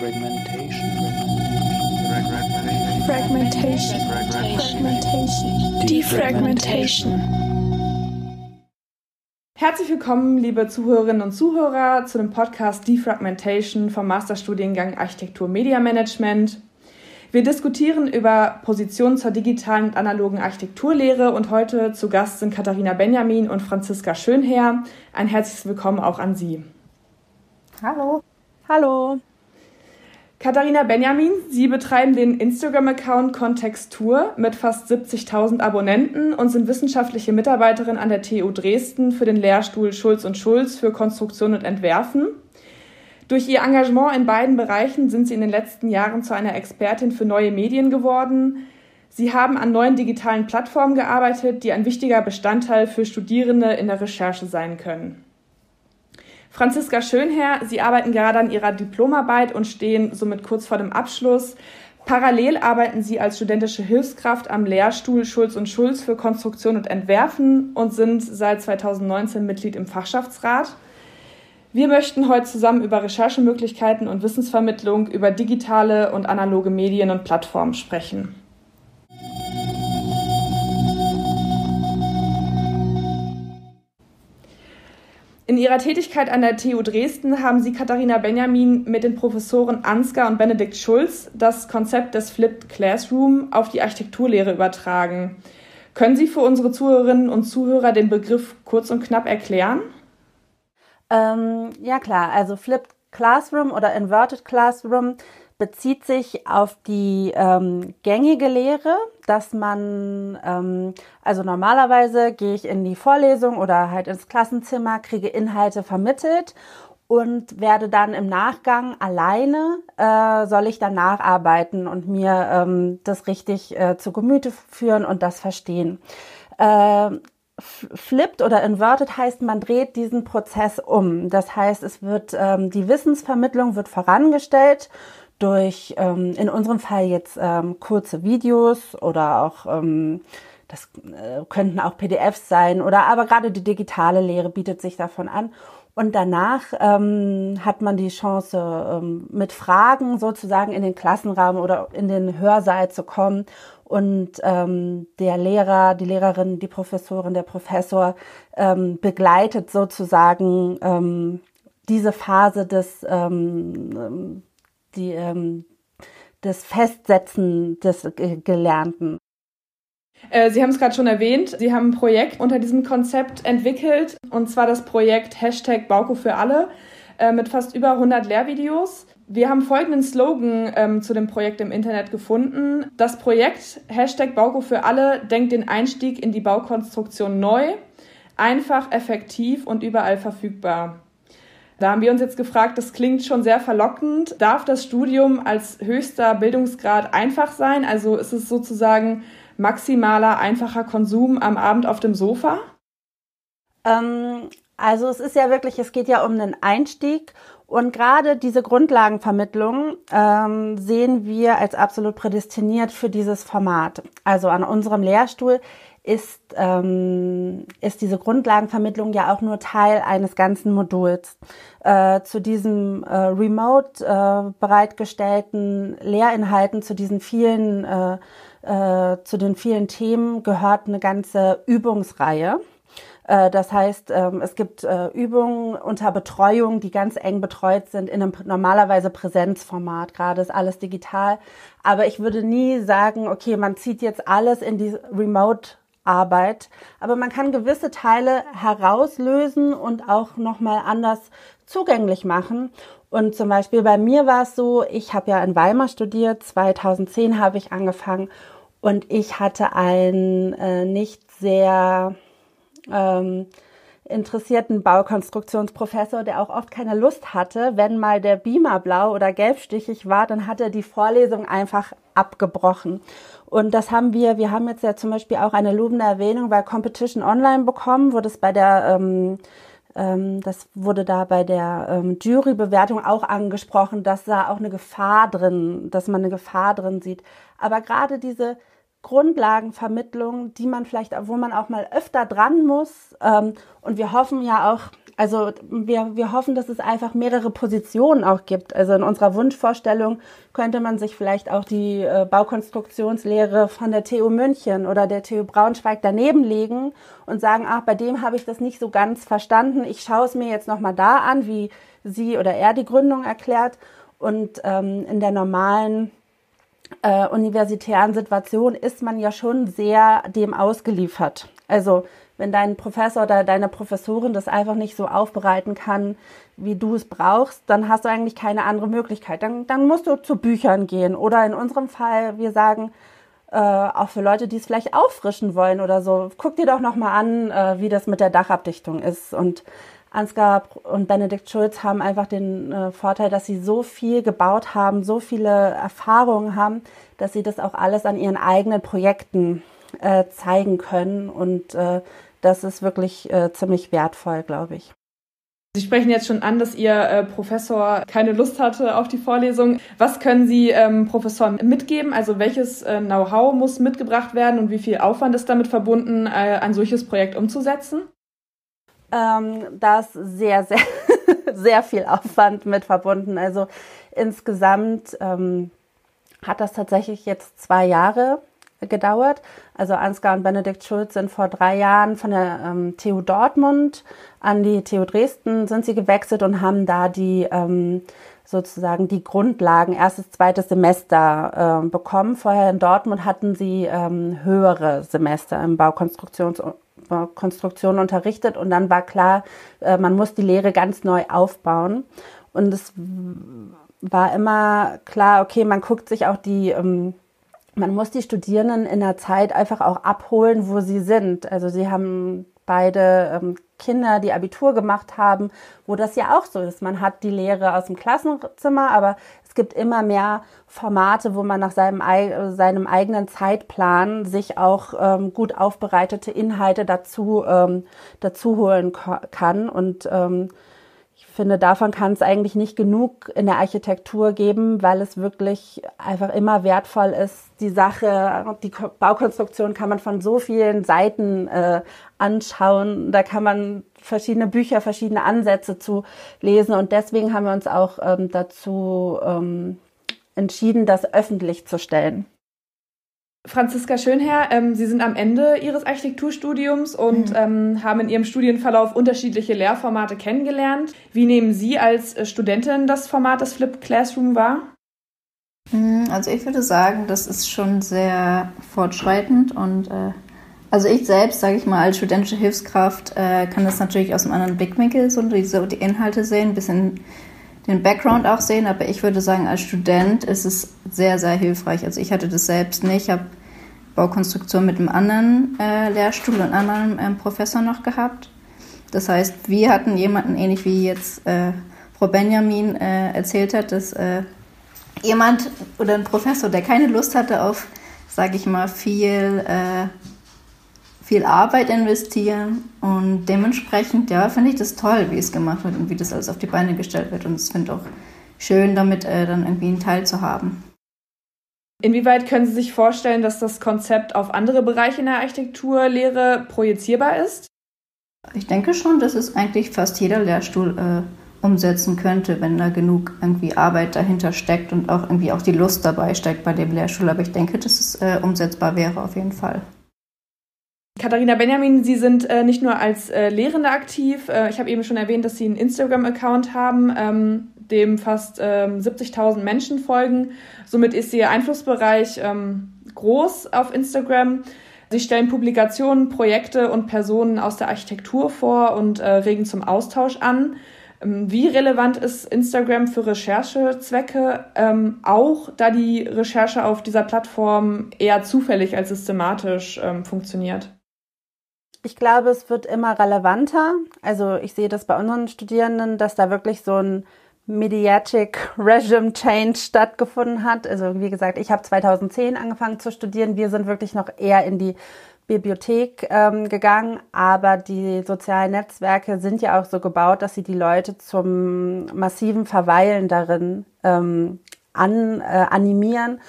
Fragmentation. Fragmentation. Fragmentation. Defragmentation. Herzlich willkommen, liebe Zuhörerinnen und Zuhörer, zu dem Podcast Defragmentation vom Masterstudiengang Architektur Media Management. Wir diskutieren über Positionen zur digitalen und analogen Architekturlehre und heute zu Gast sind Katharina Benjamin und Franziska Schönherr. Ein herzliches Willkommen auch an Sie. Hallo. Hallo. Katharina Benjamin, Sie betreiben den Instagram-Account Kontextur mit fast 70.000 Abonnenten und sind wissenschaftliche Mitarbeiterin an der TU Dresden für den Lehrstuhl Schulz und Schulz für Konstruktion und Entwerfen. Durch ihr Engagement in beiden Bereichen sind Sie in den letzten Jahren zu einer Expertin für neue Medien geworden. Sie haben an neuen digitalen Plattformen gearbeitet, die ein wichtiger Bestandteil für Studierende in der Recherche sein können. Franziska Schönherr, Sie arbeiten gerade an Ihrer Diplomarbeit und stehen somit kurz vor dem Abschluss. Parallel arbeiten Sie als studentische Hilfskraft am Lehrstuhl Schulz und Schulz für Konstruktion und Entwerfen und sind seit 2019 Mitglied im Fachschaftsrat. Wir möchten heute zusammen über Recherchemöglichkeiten und Wissensvermittlung über digitale und analoge Medien und Plattformen sprechen. In ihrer Tätigkeit an der TU Dresden haben sie Katharina Benjamin mit den Professoren Ansgar und Benedikt Schulz das Konzept des Flipped Classroom auf die Architekturlehre übertragen. Können Sie für unsere Zuhörerinnen und Zuhörer den Begriff kurz und knapp erklären? Ähm, ja klar, also Flipped Classroom oder Inverted Classroom bezieht sich auf die ähm, gängige Lehre, dass man, ähm, also normalerweise gehe ich in die Vorlesung oder halt ins Klassenzimmer, kriege Inhalte vermittelt und werde dann im Nachgang alleine, äh, soll ich dann nacharbeiten und mir ähm, das richtig äh, zu Gemüte führen und das verstehen. Äh, flipped oder inverted heißt, man dreht diesen Prozess um. Das heißt, es wird ähm, die Wissensvermittlung wird vorangestellt durch ähm, in unserem Fall jetzt ähm, kurze Videos oder auch ähm, das äh, könnten auch PDFs sein oder aber gerade die digitale Lehre bietet sich davon an. Und danach ähm, hat man die Chance, ähm, mit Fragen sozusagen in den Klassenraum oder in den Hörsaal zu kommen. Und ähm, der Lehrer, die Lehrerin, die Professorin, der Professor ähm, begleitet sozusagen ähm, diese Phase des ähm, die, ähm, das Festsetzen des Gelernten. Äh, Sie haben es gerade schon erwähnt, Sie haben ein Projekt unter diesem Konzept entwickelt, und zwar das Projekt Hashtag Bauko für alle äh, mit fast über 100 Lehrvideos. Wir haben folgenden Slogan ähm, zu dem Projekt im Internet gefunden. Das Projekt Hashtag Bauko für alle denkt den Einstieg in die Baukonstruktion neu, einfach, effektiv und überall verfügbar. Da haben wir uns jetzt gefragt, das klingt schon sehr verlockend. Darf das Studium als höchster Bildungsgrad einfach sein? Also ist es sozusagen maximaler, einfacher Konsum am Abend auf dem Sofa? Ähm, also es ist ja wirklich, es geht ja um einen Einstieg und gerade diese Grundlagenvermittlung ähm, sehen wir als absolut prädestiniert für dieses Format. Also an unserem Lehrstuhl ist, ähm, ist diese Grundlagenvermittlung ja auch nur Teil eines ganzen Moduls. Äh, zu diesem äh, remote äh, bereitgestellten Lehrinhalten, zu diesen vielen, äh, äh, zu den vielen Themen gehört eine ganze Übungsreihe. Äh, das heißt, ähm, es gibt Übungen unter Betreuung, die ganz eng betreut sind in einem normalerweise Präsenzformat. Gerade ist alles digital. Aber ich würde nie sagen, okay, man zieht jetzt alles in die Remote Arbeit, aber man kann gewisse Teile herauslösen und auch nochmal anders zugänglich machen. Und zum Beispiel bei mir war es so, ich habe ja in Weimar studiert, 2010 habe ich angefangen. Und ich hatte einen äh, nicht sehr ähm, interessierten Baukonstruktionsprofessor, der auch oft keine Lust hatte, wenn mal der Beamer blau oder gelbstichig war, dann hat er die Vorlesung einfach abgebrochen. Und das haben wir, wir haben jetzt ja zum Beispiel auch eine lobende Erwähnung bei Competition Online bekommen, wo das bei der, ähm, ähm, das wurde da bei der ähm, Jurybewertung auch angesprochen, dass da auch eine Gefahr drin, dass man eine Gefahr drin sieht. Aber gerade diese Grundlagenvermittlung, die man vielleicht, wo man auch mal öfter dran muss, ähm, und wir hoffen ja auch, Also wir, wir hoffen, dass es einfach mehrere Positionen auch gibt. Also in unserer Wunschvorstellung könnte man sich vielleicht auch die äh, Baukonstruktionslehre von der TU München oder der TU Braunschweig daneben legen und sagen, ach, bei dem habe ich das nicht so ganz verstanden. Ich schaue es mir jetzt nochmal da an, wie sie oder er die Gründung erklärt. Und ähm, in der normalen äh, universitären Situation ist man ja schon sehr dem ausgeliefert. Also wenn dein Professor oder deine Professorin das einfach nicht so aufbereiten kann, wie du es brauchst, dann hast du eigentlich keine andere Möglichkeit. Dann, dann musst du zu Büchern gehen. Oder in unserem Fall, wir sagen, äh, auch für Leute, die es vielleicht auffrischen wollen oder so, guck dir doch nochmal an, äh, wie das mit der Dachabdichtung ist. Und Ansgar und Benedikt Schulz haben einfach den äh, Vorteil, dass sie so viel gebaut haben, so viele Erfahrungen haben, dass sie das auch alles an ihren eigenen Projekten äh, zeigen können. Und äh, das ist wirklich äh, ziemlich wertvoll, glaube ich. Sie sprechen jetzt schon an, dass Ihr äh, Professor keine Lust hatte auf die Vorlesung. Was können Sie ähm, Professoren mitgeben? Also welches äh, Know-how muss mitgebracht werden und wie viel Aufwand ist damit verbunden, äh, ein solches Projekt umzusetzen? Ähm, da ist sehr, sehr, sehr viel Aufwand mit verbunden. Also insgesamt ähm, hat das tatsächlich jetzt zwei Jahre gedauert. Also Ansgar und Benedikt Schulz sind vor drei Jahren von der ähm, TU Dortmund an die TU Dresden sind sie gewechselt und haben da die ähm, sozusagen die Grundlagen erstes, zweites Semester äh, bekommen. Vorher in Dortmund hatten sie ähm, höhere Semester im Baukonstruktions Konstruktion unterrichtet und dann war klar, äh, man muss die Lehre ganz neu aufbauen. Und es war immer klar, okay, man guckt sich auch die ähm, man muss die Studierenden in der Zeit einfach auch abholen, wo sie sind. Also sie haben beide ähm, Kinder, die Abitur gemacht haben, wo das ja auch so ist. Man hat die Lehre aus dem Klassenzimmer, aber es gibt immer mehr Formate, wo man nach seinem, seinem eigenen Zeitplan sich auch ähm, gut aufbereitete Inhalte dazu, ähm, dazu holen kann. Und ähm, finde, davon kann es eigentlich nicht genug in der Architektur geben, weil es wirklich einfach immer wertvoll ist. Die Sache, die Baukonstruktion kann man von so vielen Seiten äh, anschauen. Da kann man verschiedene Bücher, verschiedene Ansätze zu lesen. Und deswegen haben wir uns auch ähm, dazu ähm, entschieden, das öffentlich zu stellen. Franziska Schönherr, ähm, Sie sind am Ende Ihres Architekturstudiums und mhm. ähm, haben in Ihrem Studienverlauf unterschiedliche Lehrformate kennengelernt. Wie nehmen Sie als äh, Studentin das Format des Flipped Classroom wahr? Mhm, also ich würde sagen, das ist schon sehr fortschreitend und äh, also ich selbst, sage ich mal, als studentische Hilfskraft äh, kann das natürlich aus einem anderen Blickwinkel so die, so die Inhalte sehen, ein bisschen den Background auch sehen, aber ich würde sagen, als Student ist es sehr, sehr hilfreich. Also ich hatte das selbst nicht. Ich habe Baukonstruktion mit einem anderen äh, Lehrstuhl und einem anderen äh, Professor noch gehabt. Das heißt, wir hatten jemanden, ähnlich wie jetzt äh, Frau Benjamin äh, erzählt hat, dass äh, jemand oder ein Professor, der keine Lust hatte auf, sage ich mal, viel äh, viel Arbeit investieren und dementsprechend, ja, finde ich das toll, wie es gemacht wird und wie das alles auf die Beine gestellt wird und es finde auch schön, damit äh, dann irgendwie einen Teil zu haben. Inwieweit können Sie sich vorstellen, dass das Konzept auf andere Bereiche in der Architekturlehre projizierbar ist? Ich denke schon, dass es eigentlich fast jeder Lehrstuhl äh, umsetzen könnte, wenn da genug irgendwie Arbeit dahinter steckt und auch irgendwie auch die Lust dabei steckt bei dem Lehrstuhl. Aber ich denke, dass es äh, umsetzbar wäre auf jeden Fall. Katharina Benjamin, Sie sind äh, nicht nur als äh, Lehrende aktiv. Äh, ich habe eben schon erwähnt, dass Sie einen Instagram-Account haben, ähm, dem fast ähm, 70.000 Menschen folgen. Somit ist Ihr Einflussbereich ähm, groß auf Instagram. Sie stellen Publikationen, Projekte und Personen aus der Architektur vor und äh, regen zum Austausch an. Ähm, wie relevant ist Instagram für Recherchezwecke? Ähm, auch da die Recherche auf dieser Plattform eher zufällig als systematisch ähm, funktioniert. Ich glaube, es wird immer relevanter. Also ich sehe das bei unseren Studierenden, dass da wirklich so ein Mediatic Regime Change stattgefunden hat. Also wie gesagt, ich habe 2010 angefangen zu studieren. Wir sind wirklich noch eher in die Bibliothek ähm, gegangen, aber die sozialen Netzwerke sind ja auch so gebaut, dass sie die Leute zum massiven Verweilen darin ähm, an, äh, animieren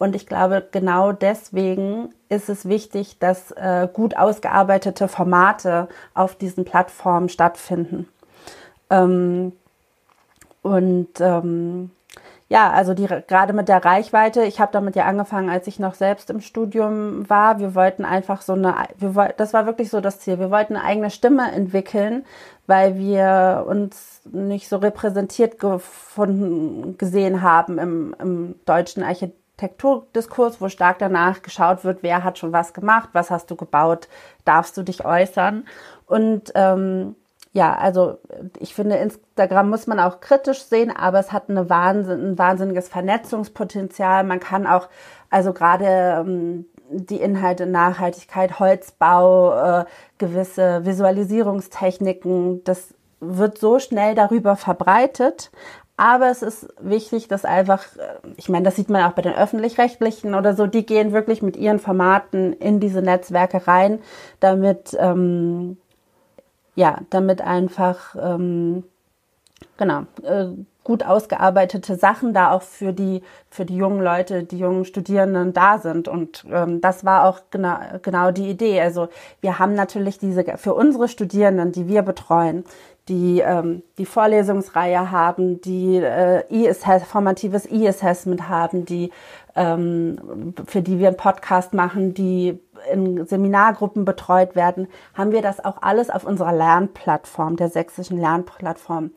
und ich glaube, genau deswegen ist es wichtig, dass äh, gut ausgearbeitete Formate auf diesen Plattformen stattfinden. Ähm, und ähm, ja, also die gerade mit der Reichweite, ich habe damit ja angefangen, als ich noch selbst im Studium war. Wir wollten einfach so eine, wir, das war wirklich so das Ziel. Wir wollten eine eigene Stimme entwickeln, weil wir uns nicht so repräsentiert gefunden gesehen haben im, im deutschen Architekturdiskurs, wo stark danach geschaut wird, wer hat schon was gemacht, was hast du gebaut, darfst du dich äußern. Und ähm, ja, also ich finde, Instagram muss man auch kritisch sehen, aber es hat eine Wahnsinn, ein wahnsinniges Vernetzungspotenzial. Man kann auch, also gerade ähm, die Inhalte Nachhaltigkeit, Holzbau, äh, gewisse Visualisierungstechniken, das wird so schnell darüber verbreitet. Aber es ist wichtig, dass einfach, äh, ich meine, das sieht man auch bei den öffentlich-rechtlichen oder so, die gehen wirklich mit ihren Formaten in diese Netzwerke rein, damit ähm, ja, damit einfach ähm, genau äh, gut ausgearbeitete Sachen da auch für die für die jungen Leute, die jungen Studierenden da sind und ähm, das war auch genau genau die Idee. Also wir haben natürlich diese für unsere Studierenden, die wir betreuen, die ähm, die Vorlesungsreihe haben, die äh, e formatives E-Assessment haben, die ähm, für die wir einen Podcast machen, die in Seminargruppen betreut werden, haben wir das auch alles auf unserer Lernplattform, der sächsischen Lernplattform.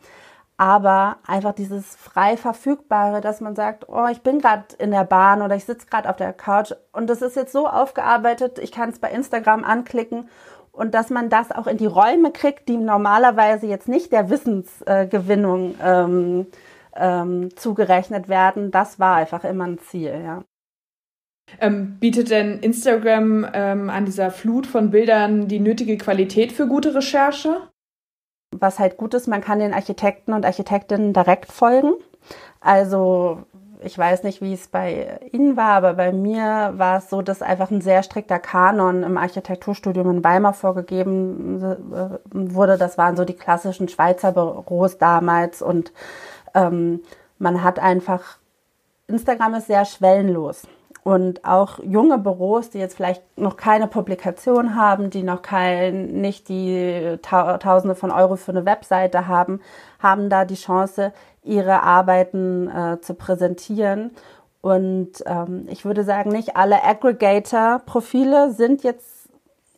Aber einfach dieses frei verfügbare, dass man sagt, oh, ich bin gerade in der Bahn oder ich sitze gerade auf der Couch und das ist jetzt so aufgearbeitet, ich kann es bei Instagram anklicken und dass man das auch in die Räume kriegt, die normalerweise jetzt nicht der Wissensgewinnung ähm, ähm, zugerechnet werden, das war einfach immer ein Ziel, ja. Ähm, bietet denn Instagram ähm, an dieser Flut von Bildern die nötige Qualität für gute Recherche? Was halt gut ist, man kann den Architekten und Architektinnen direkt folgen. Also ich weiß nicht, wie es bei Ihnen war, aber bei mir war es so, dass einfach ein sehr strikter Kanon im Architekturstudium in Weimar vorgegeben äh, wurde. Das waren so die klassischen Schweizer Büros damals und ähm, man hat einfach, Instagram ist sehr schwellenlos. Und auch junge Büros, die jetzt vielleicht noch keine Publikation haben, die noch kein, nicht die Tausende von Euro für eine Webseite haben, haben da die Chance, ihre Arbeiten äh, zu präsentieren. Und ähm, ich würde sagen, nicht alle Aggregator-Profile sind jetzt,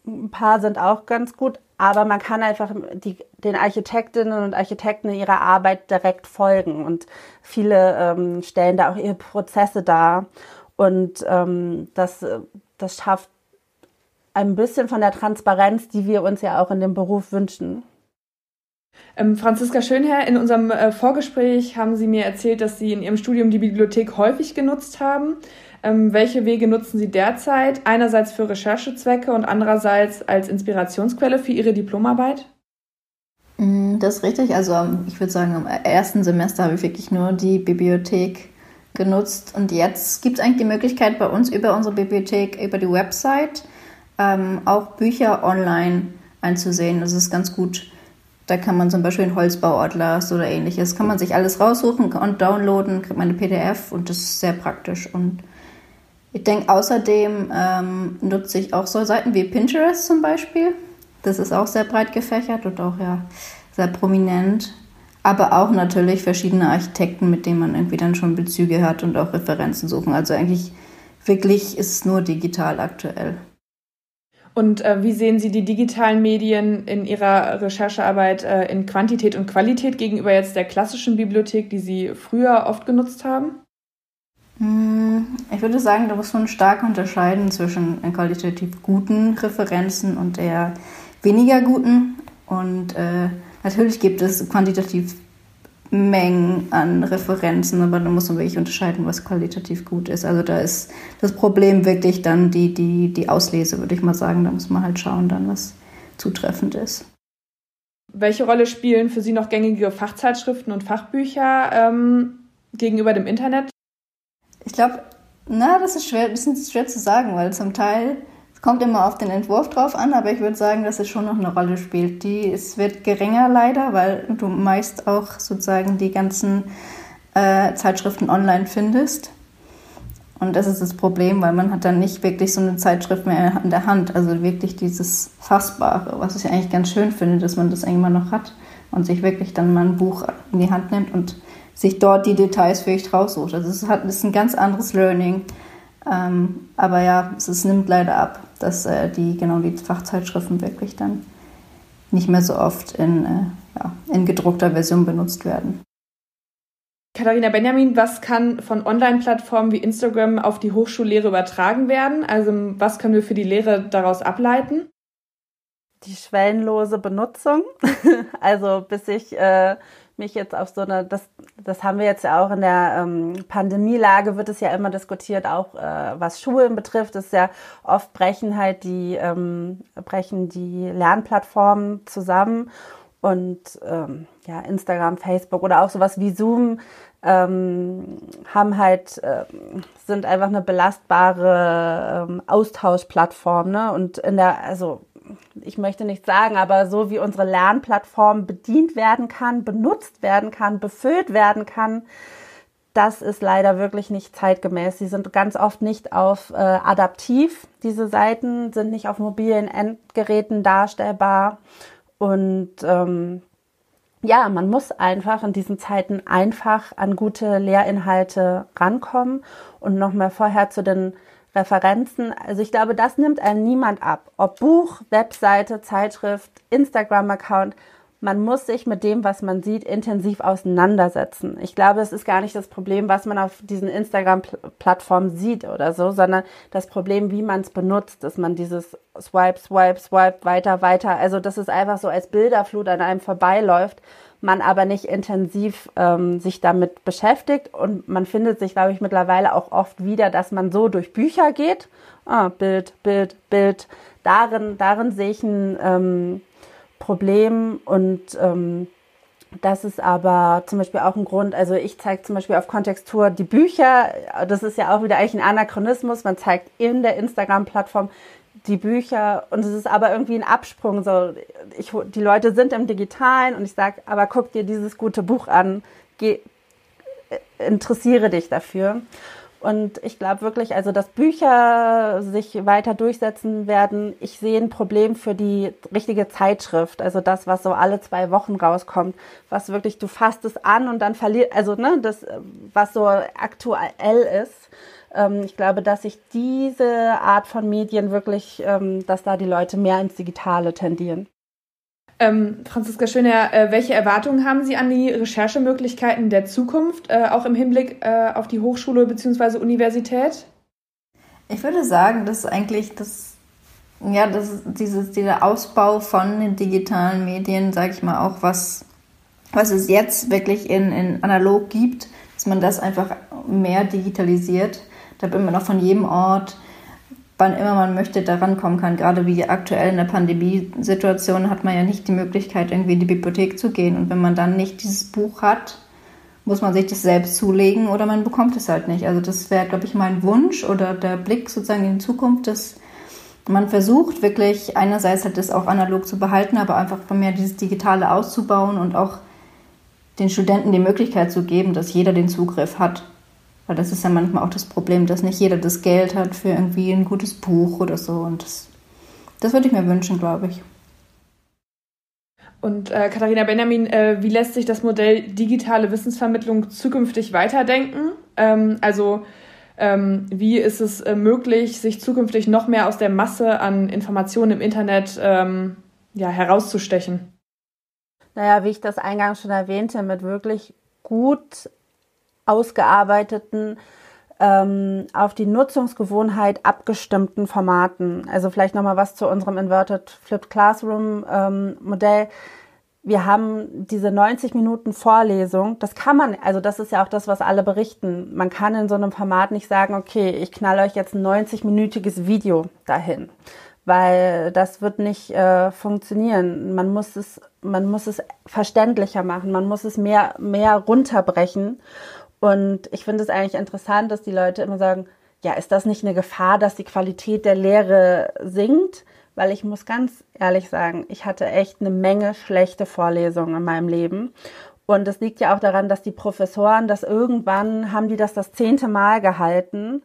ein paar sind auch ganz gut, aber man kann einfach die, den Architektinnen und Architekten ihrer Arbeit direkt folgen und viele ähm, stellen da auch ihre Prozesse dar. Und ähm, das, das schafft ein bisschen von der Transparenz, die wir uns ja auch in dem Beruf wünschen. Ähm, Franziska Schönherr, in unserem äh, Vorgespräch haben Sie mir erzählt, dass Sie in Ihrem Studium die Bibliothek häufig genutzt haben. Ähm, welche Wege nutzen Sie derzeit? Einerseits für Recherchezwecke und andererseits als Inspirationsquelle für Ihre Diplomarbeit? Mm, das ist richtig. Also ich würde sagen, im ersten Semester habe ich wirklich nur die Bibliothek genutzt. Und jetzt gibt es eigentlich die Möglichkeit bei uns über unsere Bibliothek, über die Website, ähm, auch Bücher online einzusehen. Das ist ganz gut. Da kann man zum Beispiel einen Holzbauatlas oder ähnliches, kann man sich alles raussuchen und downloaden, kriegt man eine PDF und das ist sehr praktisch. Und ich denke, außerdem ähm, nutze ich auch so Seiten wie Pinterest zum Beispiel. Das ist auch sehr breit gefächert und auch ja sehr prominent aber auch natürlich verschiedene Architekten, mit denen man irgendwie dann schon Bezüge hat und auch Referenzen suchen. Also eigentlich wirklich ist es nur digital aktuell. Und äh, wie sehen Sie die digitalen Medien in Ihrer Recherchearbeit äh, in Quantität und Qualität gegenüber jetzt der klassischen Bibliothek, die Sie früher oft genutzt haben? Hm, ich würde sagen, da muss man stark unterscheiden zwischen qualitativ guten Referenzen und eher weniger guten. Und äh, Natürlich gibt es quantitativ Mengen an Referenzen, aber da muss man wirklich unterscheiden, was qualitativ gut ist. Also da ist das Problem wirklich dann die, die, die Auslese, würde ich mal sagen. Da muss man halt schauen, dann was zutreffend ist. Welche Rolle spielen für Sie noch gängige Fachzeitschriften und Fachbücher ähm, gegenüber dem Internet? Ich glaube, na, das ist schwer, das ist schwer zu sagen, weil zum Teil Kommt immer auf den Entwurf drauf an, aber ich würde sagen, dass es schon noch eine Rolle spielt. Die, es wird geringer leider, weil du meist auch sozusagen die ganzen äh, Zeitschriften online findest. Und das ist das Problem, weil man hat dann nicht wirklich so eine Zeitschrift mehr in der Hand. Also wirklich dieses Fassbare, was ich eigentlich ganz schön finde, dass man das irgendwann noch hat und sich wirklich dann mal ein Buch in die Hand nimmt und sich dort die Details vielleicht raussucht. Also es ist ein ganz anderes Learning. Ähm, aber ja, es, es, nimmt leider ab, dass äh, die, genau die Fachzeitschriften wirklich dann nicht mehr so oft in, äh, ja, in gedruckter Version benutzt werden. Katharina Benjamin, was kann von Online-Plattformen wie Instagram auf die Hochschullehre übertragen werden? Also was können wir für die Lehre daraus ableiten? Die schwellenlose Benutzung. also bis ich äh, mich jetzt auf so eine, das, das haben wir jetzt ja auch in der ähm, Pandemielage, wird es ja immer diskutiert, auch äh, was Schulen betrifft, ist ja oft brechen halt die, ähm, brechen die Lernplattformen zusammen und ähm, ja, Instagram, Facebook oder auch sowas wie Zoom ähm, haben halt, äh, sind einfach eine belastbare ähm, Austauschplattform, ne? Und in der, also ich möchte nicht sagen, aber so wie unsere Lernplattform bedient werden kann, benutzt werden kann, befüllt werden kann, das ist leider wirklich nicht zeitgemäß. Sie sind ganz oft nicht auf äh, adaptiv. Diese Seiten sind nicht auf mobilen Endgeräten darstellbar. Und ähm, ja, man muss einfach in diesen Zeiten einfach an gute Lehrinhalte rankommen und nochmal vorher zu den Referenzen. Also ich glaube, das nimmt einem niemand ab. Ob Buch, Webseite, Zeitschrift, Instagram-Account. Man muss sich mit dem, was man sieht, intensiv auseinandersetzen. Ich glaube, es ist gar nicht das Problem, was man auf diesen Instagram-Plattformen sieht oder so, sondern das Problem, wie man es benutzt, dass man dieses Swipe, Swipe, Swipe, weiter, weiter. Also, dass es einfach so als Bilderflut an einem vorbeiläuft man aber nicht intensiv ähm, sich damit beschäftigt. Und man findet sich, glaube ich, mittlerweile auch oft wieder, dass man so durch Bücher geht. Ah, Bild, Bild, Bild. Darin, darin sehe ich ein ähm, Problem. Und ähm, das ist aber zum Beispiel auch ein Grund, also ich zeige zum Beispiel auf Kontextur die Bücher, das ist ja auch wieder eigentlich ein Anachronismus, man zeigt in der Instagram-Plattform die Bücher und es ist aber irgendwie ein Absprung. So, ich, die Leute sind im Digitalen und ich sage, aber guck dir dieses gute Buch an, geh, äh, interessiere dich dafür. Und ich glaube wirklich, also dass Bücher sich weiter durchsetzen werden. Ich sehe ein Problem für die richtige Zeitschrift, also das, was so alle zwei Wochen rauskommt, was wirklich du fasst es an und dann verliert, also ne, das, was so aktuell ist ich glaube, dass sich diese Art von Medien wirklich, ähm, dass da die Leute mehr ins Digitale tendieren. Ähm, Franziska Schöner, äh, welche Erwartungen haben Sie an die Recherchemöglichkeiten der Zukunft, äh, auch im Hinblick äh, auf die Hochschule bzw. Universität? Ich würde sagen, dass eigentlich das, ja, das, dieses, dieser Ausbau von den digitalen Medien, sage ich mal, auch was, was es jetzt wirklich in, in analog gibt, dass man das einfach mehr digitalisiert damit man auch von jedem Ort, wann immer man möchte, da rankommen kann. Gerade wie aktuell in der Pandemiesituation hat man ja nicht die Möglichkeit, irgendwie in die Bibliothek zu gehen. Und wenn man dann nicht dieses Buch hat, muss man sich das selbst zulegen oder man bekommt es halt nicht. Also das wäre, glaube ich, mein Wunsch oder der Blick sozusagen in die Zukunft, dass man versucht wirklich einerseits halt das auch analog zu behalten, aber einfach mehr dieses Digitale auszubauen und auch den Studenten die Möglichkeit zu geben, dass jeder den Zugriff hat. Weil das ist ja manchmal auch das Problem, dass nicht jeder das Geld hat für irgendwie ein gutes Buch oder so. Und das, das würde ich mir wünschen, glaube ich. Und äh, Katharina Benjamin, äh, wie lässt sich das Modell digitale Wissensvermittlung zukünftig weiterdenken? Ähm, also ähm, wie ist es äh, möglich, sich zukünftig noch mehr aus der Masse an Informationen im Internet ähm, ja, herauszustechen? Naja, wie ich das eingangs schon erwähnte, mit wirklich gut ausgearbeiteten, ähm, auf die Nutzungsgewohnheit abgestimmten Formaten. Also vielleicht nochmal was zu unserem Inverted Flipped Classroom ähm, Modell. Wir haben diese 90 Minuten Vorlesung. Das kann man, also das ist ja auch das, was alle berichten. Man kann in so einem Format nicht sagen, okay, ich knall euch jetzt ein 90-minütiges Video dahin, weil das wird nicht äh, funktionieren. Man muss es, man muss es verständlicher machen. Man muss es mehr, mehr runterbrechen. Und ich finde es eigentlich interessant, dass die Leute immer sagen, ja, ist das nicht eine Gefahr, dass die Qualität der Lehre sinkt? Weil ich muss ganz ehrlich sagen, ich hatte echt eine Menge schlechte Vorlesungen in meinem Leben. Und es liegt ja auch daran, dass die Professoren das irgendwann haben die das das zehnte Mal gehalten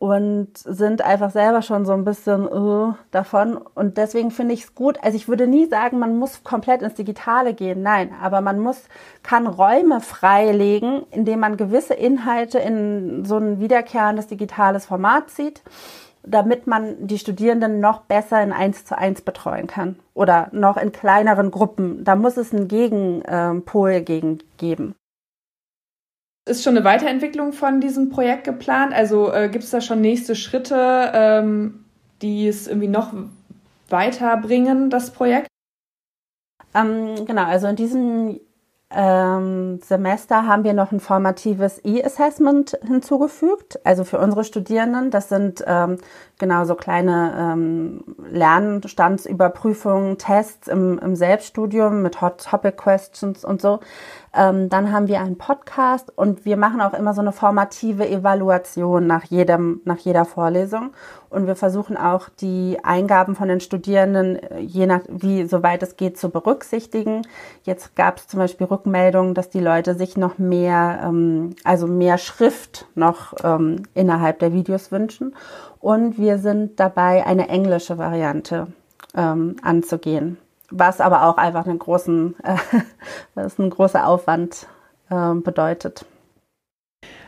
und sind einfach selber schon so ein bisschen uh, davon. Und deswegen finde ich es gut. Also ich würde nie sagen, man muss komplett ins Digitale gehen. Nein, aber man muss, kann Räume freilegen, indem man gewisse Inhalte in so ein wiederkehrendes digitales Format zieht, damit man die Studierenden noch besser in eins zu eins betreuen kann oder noch in kleineren Gruppen. Da muss es einen Gegenpol gegen geben. Ist schon eine Weiterentwicklung von diesem Projekt geplant? Also äh, gibt es da schon nächste Schritte, ähm, die es irgendwie noch weiterbringen, das Projekt? Ähm, genau, also in diesem ähm, Semester haben wir noch ein formatives E-Assessment hinzugefügt, also für unsere Studierenden. Das sind ähm, genau so kleine ähm, Lernstandsüberprüfungen, Tests im, im Selbststudium mit Hot Topic Questions und so. Ähm, dann haben wir einen Podcast und wir machen auch immer so eine formative Evaluation nach jedem, nach jeder Vorlesung. Und wir versuchen auch die Eingaben von den Studierenden, äh, je nach wie soweit es geht, zu berücksichtigen. Jetzt gab es zum Beispiel Rückmeldungen, dass die Leute sich noch mehr, ähm, also mehr Schrift noch ähm, innerhalb der Videos wünschen. Und wir sind dabei, eine englische Variante ähm, anzugehen was aber auch einfach einen großen, äh, was ein großer Aufwand äh, bedeutet.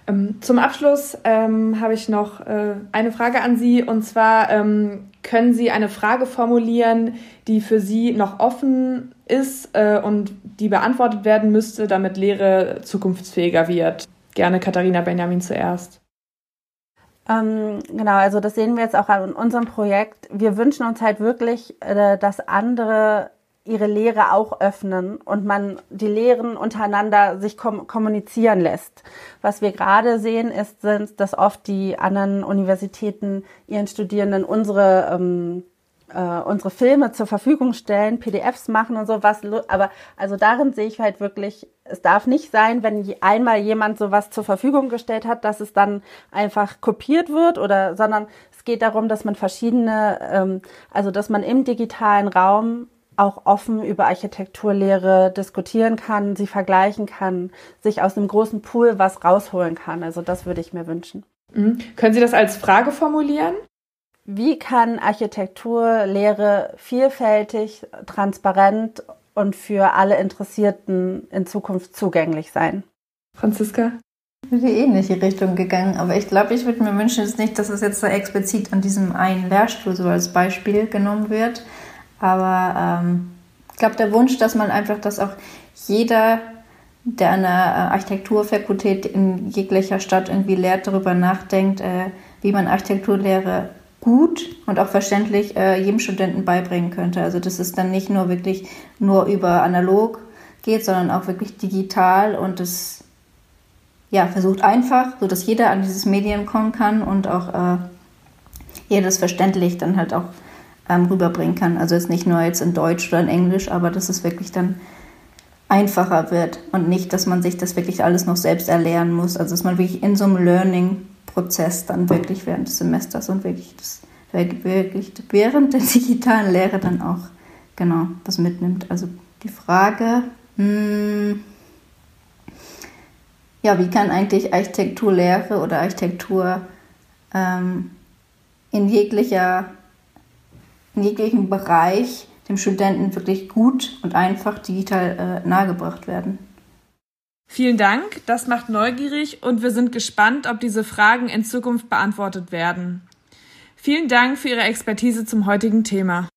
Ähm, zum Abschluss ähm, habe ich noch äh, eine Frage an Sie und zwar ähm, können Sie eine Frage formulieren, die für Sie noch offen ist äh, und die beantwortet werden müsste, damit Lehre zukunftsfähiger wird. Gerne Katharina Benjamin zuerst. Ähm, genau, also das sehen wir jetzt auch an unserem Projekt. Wir wünschen uns halt wirklich, äh, dass andere ihre Lehre auch öffnen und man die Lehren untereinander sich kom kommunizieren lässt. Was wir gerade sehen, ist, sind, dass oft die anderen Universitäten ihren Studierenden unsere ähm, äh, unsere Filme zur Verfügung stellen, PDFs machen und so. Aber also darin sehe ich halt wirklich, es darf nicht sein, wenn einmal jemand sowas zur Verfügung gestellt hat, dass es dann einfach kopiert wird oder, sondern es geht darum, dass man verschiedene, ähm, also dass man im digitalen Raum auch offen über Architekturlehre diskutieren kann, sie vergleichen kann, sich aus einem großen Pool was rausholen kann. Also das würde ich mir wünschen. Mhm. Können Sie das als Frage formulieren? Wie kann Architekturlehre vielfältig, transparent und für alle Interessierten in Zukunft zugänglich sein? Franziska? Ich bin in die ähnliche Richtung gegangen, aber ich glaube, ich würde mir wünschen jetzt nicht, dass es jetzt so explizit an diesem einen Lehrstuhl so als Beispiel genommen wird. Aber ähm, ich glaube, der Wunsch, dass man einfach, dass auch jeder, der an einer Architekturfakultät in jeglicher Stadt irgendwie lehrt, darüber nachdenkt, äh, wie man Architekturlehre gut und auch verständlich äh, jedem Studenten beibringen könnte. Also dass es dann nicht nur wirklich nur über analog geht, sondern auch wirklich digital und es ja, versucht einfach, so dass jeder an dieses Medium kommen kann und auch äh, jeder das verständlich dann halt auch ähm, rüberbringen kann. Also jetzt nicht nur jetzt in Deutsch oder in Englisch, aber dass es wirklich dann einfacher wird und nicht, dass man sich das wirklich alles noch selbst erlernen muss. Also dass man wirklich in so einem Learning Prozess dann wirklich während des Semesters und wirklich, das, wirklich während der digitalen Lehre dann auch genau was mitnimmt. Also die Frage, mh, hm, ja, wie kann eigentlich Architekturlehre oder Architektur ähm, in jeglicher, in jeglichem Bereich dem Studenten wirklich gut und einfach digital äh, nahegebracht werden? Vielen Dank, das macht neugierig und wir sind gespannt, ob diese Fragen in Zukunft beantwortet werden. Vielen Dank für Ihre Expertise zum heutigen Thema.